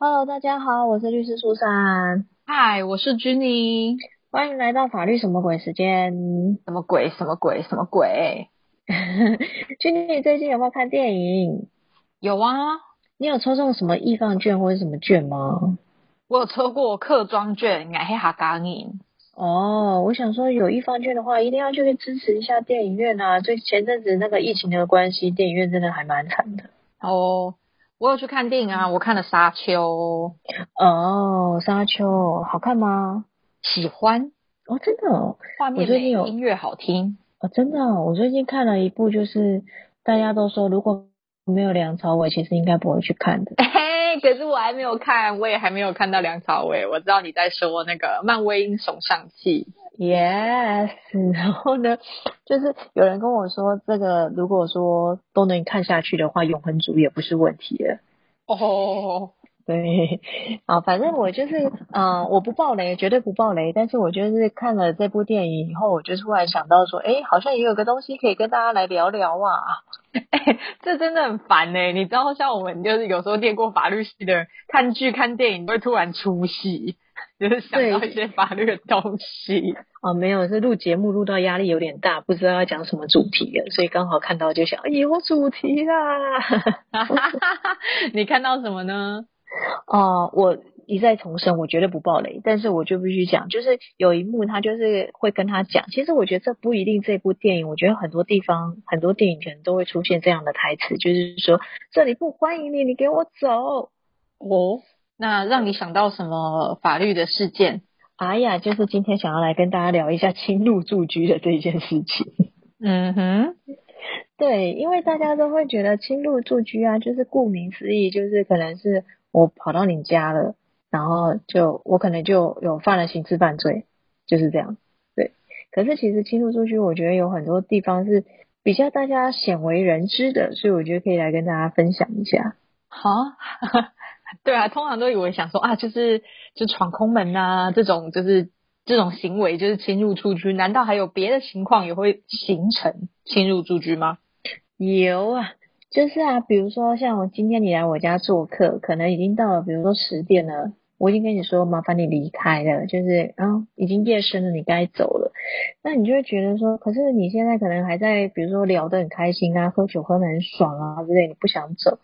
Hello，大家好，我是律师苏珊。嗨，我是 Jenny。欢迎来到法律什么鬼时间？什么鬼？什么鬼？什么鬼？Jenny 最近有没有看电影？有啊。你有抽中什么易放券或者什么券吗？我有抽过客庄券，买黑哈港影。哦，我想说有易放券的话，一定要去支持一下电影院啊！最前阵子那个疫情的关系，电影院真的还蛮惨的。哦，我有去看电影啊，我看了《沙丘》。哦，《沙丘》好看吗？喜欢哦，真的。画面美，音乐好听。哦，真的。我最近看了一部，就是大家都说如果没有梁朝伟，其实应该不会去看的。可是我还没有看，我也还没有看到梁朝伟。我知道你在说那个漫威英雄上气，yes。然后呢，就是有人跟我说，这个如果说都能看下去的话，永恒族也不是问题了。哦。对，啊，反正我就是，嗯，我不爆雷，绝对不爆雷。但是我就是看了这部电影以后，我就突然想到说，哎，好像也有个东西可以跟大家来聊聊啊。哎，这真的很烦呢。你知道，像我们就是有时候念过法律系的，看剧看电影会突然出戏，就是想到一些法律的东西。哦，没有，是录节目录到压力有点大，不知道要讲什么主题了，所以刚好看到就想，哎，有主题啦。你看到什么呢？哦，我一再重申，我绝对不暴雷，但是我就必须讲，就是有一幕他就是会跟他讲，其实我觉得这不一定这部电影，我觉得很多地方很多电影可能都会出现这样的台词，就是说这里不欢迎你，你给我走。哦，那让你想到什么法律的事件？哎呀，就是今天想要来跟大家聊一下 侵入住居的这件事情。嗯哼，对，因为大家都会觉得侵入住居啊，就是顾名思义，就是可能是。我跑到你家了，然后就我可能就有犯了刑事犯罪，就是这样。对，可是其实侵入住居，我觉得有很多地方是比较大家鲜为人知的，所以我觉得可以来跟大家分享一下。好，对啊，通常都以为想说啊，就是就闯空门呐，这种就是这种行为就是侵入住居，难道还有别的情况也会形成侵入住居吗？有啊。就是啊，比如说像今天你来我家做客，可能已经到了，比如说十点了，我已经跟你说麻烦你离开了，就是啊，已经夜深了，你该走了。那你就会觉得说，可是你现在可能还在，比如说聊得很开心啊，喝酒喝得很爽啊之类，你不想走。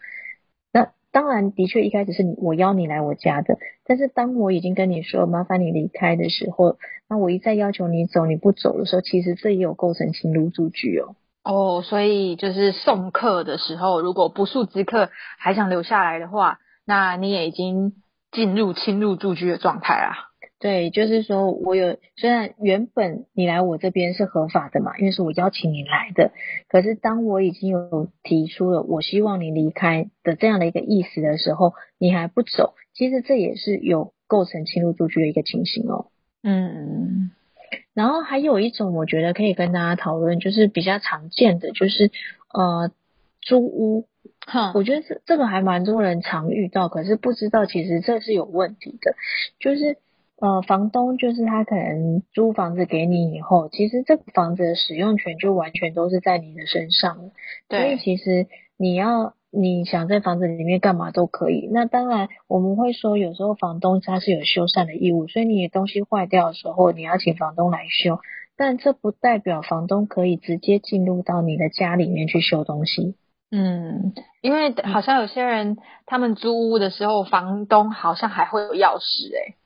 那当然，的确一开始是你我邀你来我家的，但是当我已经跟你说麻烦你离开的时候，那我一再要求你走，你不走的时候，其实这也有构成侵入住居哦。哦，所以就是送客的时候，如果不速之客还想留下来的话，那你也已经进入侵入住居的状态啊。对，就是说我有虽然原本你来我这边是合法的嘛，因为是我邀请你来的，可是当我已经有提出了我希望你离开的这样的一个意思的时候，你还不走，其实这也是有构成侵入住居的一个情形哦。嗯。然后还有一种，我觉得可以跟大家讨论，就是比较常见的，就是呃租屋。哈，我觉得这这个还蛮多人常遇到，可是不知道其实这是有问题的。就是呃房东就是他可能租房子给你以后，其实这个房子的使用权就完全都是在你的身上了。所以其实你要。你想在房子里面干嘛都可以。那当然，我们会说有时候房东他是有修缮的义务，所以你东西坏掉的时候，你要请房东来修。但这不代表房东可以直接进入到你的家里面去修东西。嗯，因为好像有些人他们租屋的时候，房东好像还会有钥匙诶。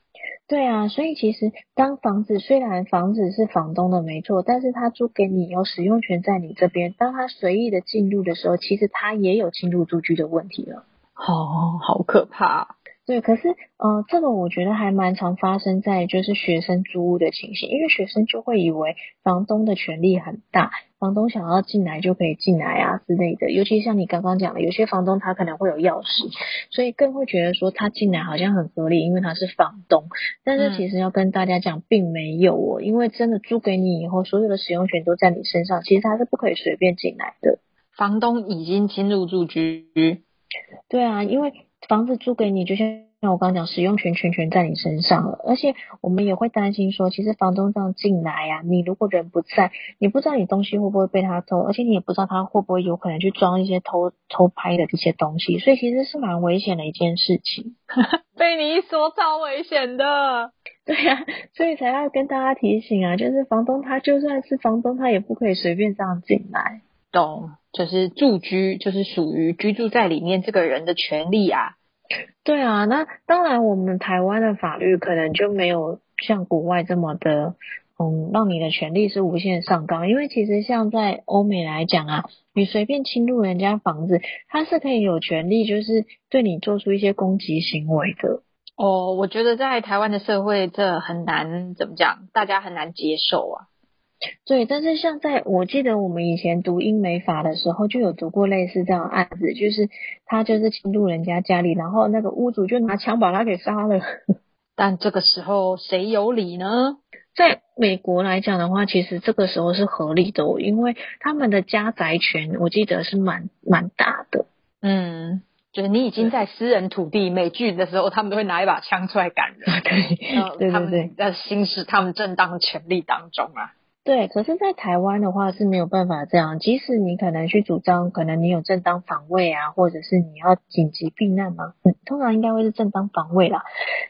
对啊，所以其实当房子虽然房子是房东的没错，但是他租给你有使用权在你这边，当他随意的进入的时候，其实他也有侵入住居的问题了。哦，好可怕。对，可是，呃，这个我觉得还蛮常发生在就是学生租屋的情形，因为学生就会以为房东的权力很大，房东想要进来就可以进来啊之类的。尤其像你刚刚讲的，有些房东他可能会有钥匙，所以更会觉得说他进来好像很合理，因为他是房东。但是其实要跟大家讲，并没有哦，因为真的租给你以后，所有的使用权都在你身上，其实他是不可以随便进来的。房东已经侵入住居。对啊，因为。房子租给你，就像像我刚刚讲，使用权全权在你身上了，而且我们也会担心说，其实房东这样进来呀，你如果人不在，你不知道你东西会不会被他偷，而且你也不知道他会不会有可能去装一些偷偷拍的这些东西，所以其实是蛮危险的一件事情。被你一说，超危险的。对呀，所以才要跟大家提醒啊，就是房东他就算是房东，他也不可以随便这样进来。懂，就是住居，就是属于居住在里面这个人的权利啊。对啊，那当然，我们台湾的法律可能就没有像国外这么的，嗯，让你的权利是无限上纲。因为其实像在欧美来讲啊，你随便侵入人家房子，他是可以有权利，就是对你做出一些攻击行为的。哦，我觉得在台湾的社会，这很难怎么讲，大家很难接受啊。对，但是像在我记得我们以前读英美法的时候，就有读过类似这样案子，就是他就是侵入人家家里，然后那个屋主就拿枪把他给杀了。但这个时候谁有理呢？在美国来讲的话，其实这个时候是合理的，因为他们的家宅权我记得是蛮蛮大的。嗯，就是你已经在私人土地，美剧的时候他们都会拿一把枪出来赶人，对 对对，在行使他们正当权利当中啊。对，可是，在台湾的话是没有办法这样。即使你可能去主张，可能你有正当防卫啊，或者是你要紧急避难嘛，嗯，通常应该会是正当防卫啦。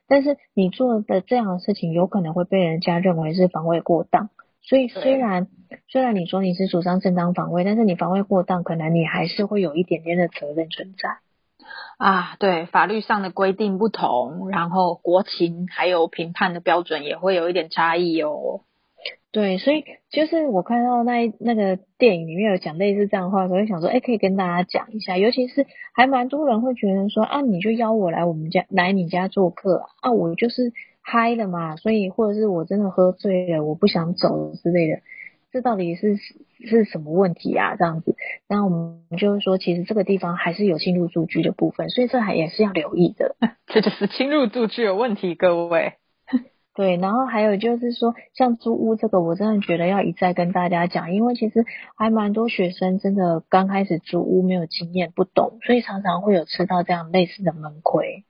但是你做的这样的事情，有可能会被人家认为是防卫过当。所以，虽然虽然你说你是主张正当防卫，但是你防卫过当，可能你还是会有一点点的责任存在。啊，对，法律上的规定不同，然后国情还有评判的标准也会有一点差异哦。对，所以就是我看到那那个电影里面有讲类似这样的话，我就想说，哎，可以跟大家讲一下。尤其是还蛮多人会觉得说，啊，你就邀我来我们家来你家做客啊，我就是嗨了嘛，所以或者是我真的喝醉了，我不想走之类的，这到底是是什么问题啊？这样子，那我们就是说，其实这个地方还是有侵入住居的部分，所以这还也是要留意的。这就是侵入住居有问题，各位。对，然后还有就是说，像租屋这个，我真的觉得要一再跟大家讲，因为其实还蛮多学生真的刚开始租屋没有经验，不懂，所以常常会有吃到这样类似的闷亏。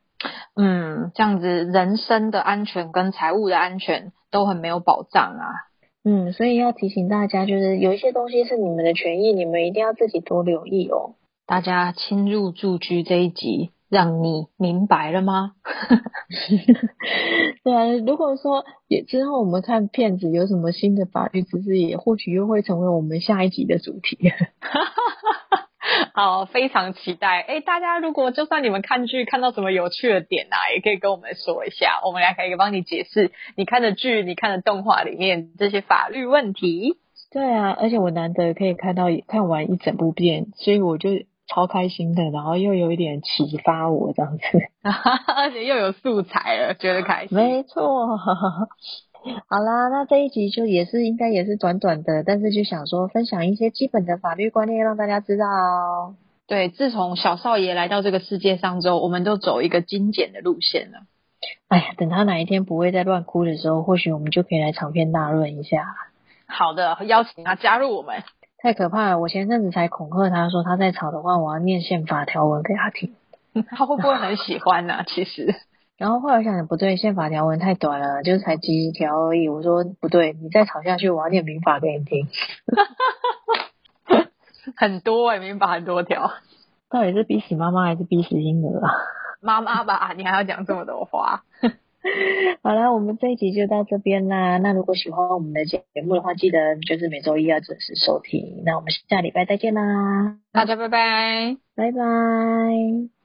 嗯，这样子人身的安全跟财务的安全都很没有保障啊。嗯，所以要提醒大家，就是有一些东西是你们的权益，你们一定要自己多留意哦。大家侵入住居这一集。让你明白了吗？对啊，如果说也之后我们看片子有什么新的法律知识，也或许又会成为我们下一集的主题。好，非常期待。哎，大家如果就算你们看剧看到什么有趣的点啊，也可以跟我们说一下，我们俩可以帮你解释你看的剧、你看的动画里面这些法律问题。对啊，而且我难得可以看到看完一整部片，所以我就。超开心的，然后又有一点启发我这样子，而 且又有素材了，觉得开心。没错，好啦，那这一集就也是应该也是短短的，但是就想说分享一些基本的法律观念，让大家知道。对，自从小少爷来到这个世界上之后，我们都走一个精简的路线了。哎呀，等他哪一天不会再乱哭的时候，或许我们就可以来长篇大论一下。好的，邀请他加入我们。太可怕了！我前阵子才恐吓他说，他再吵的话，我要念宪法条文给他听。他会不会很喜欢呢？其实，然后后来想，不对，宪法条文太短了，就是才几条而已。我说不对，你再吵下去，我要念民法给你听。很多哎，民法很多条，到底是逼死妈妈还是逼死婴儿啊？妈妈吧，你还要讲这么多话。好啦，我们这一集就到这边啦。那如果喜欢我们的节目的话，记得就是每周一要准时收听。那我们下礼拜再见啦，大家拜拜，拜拜。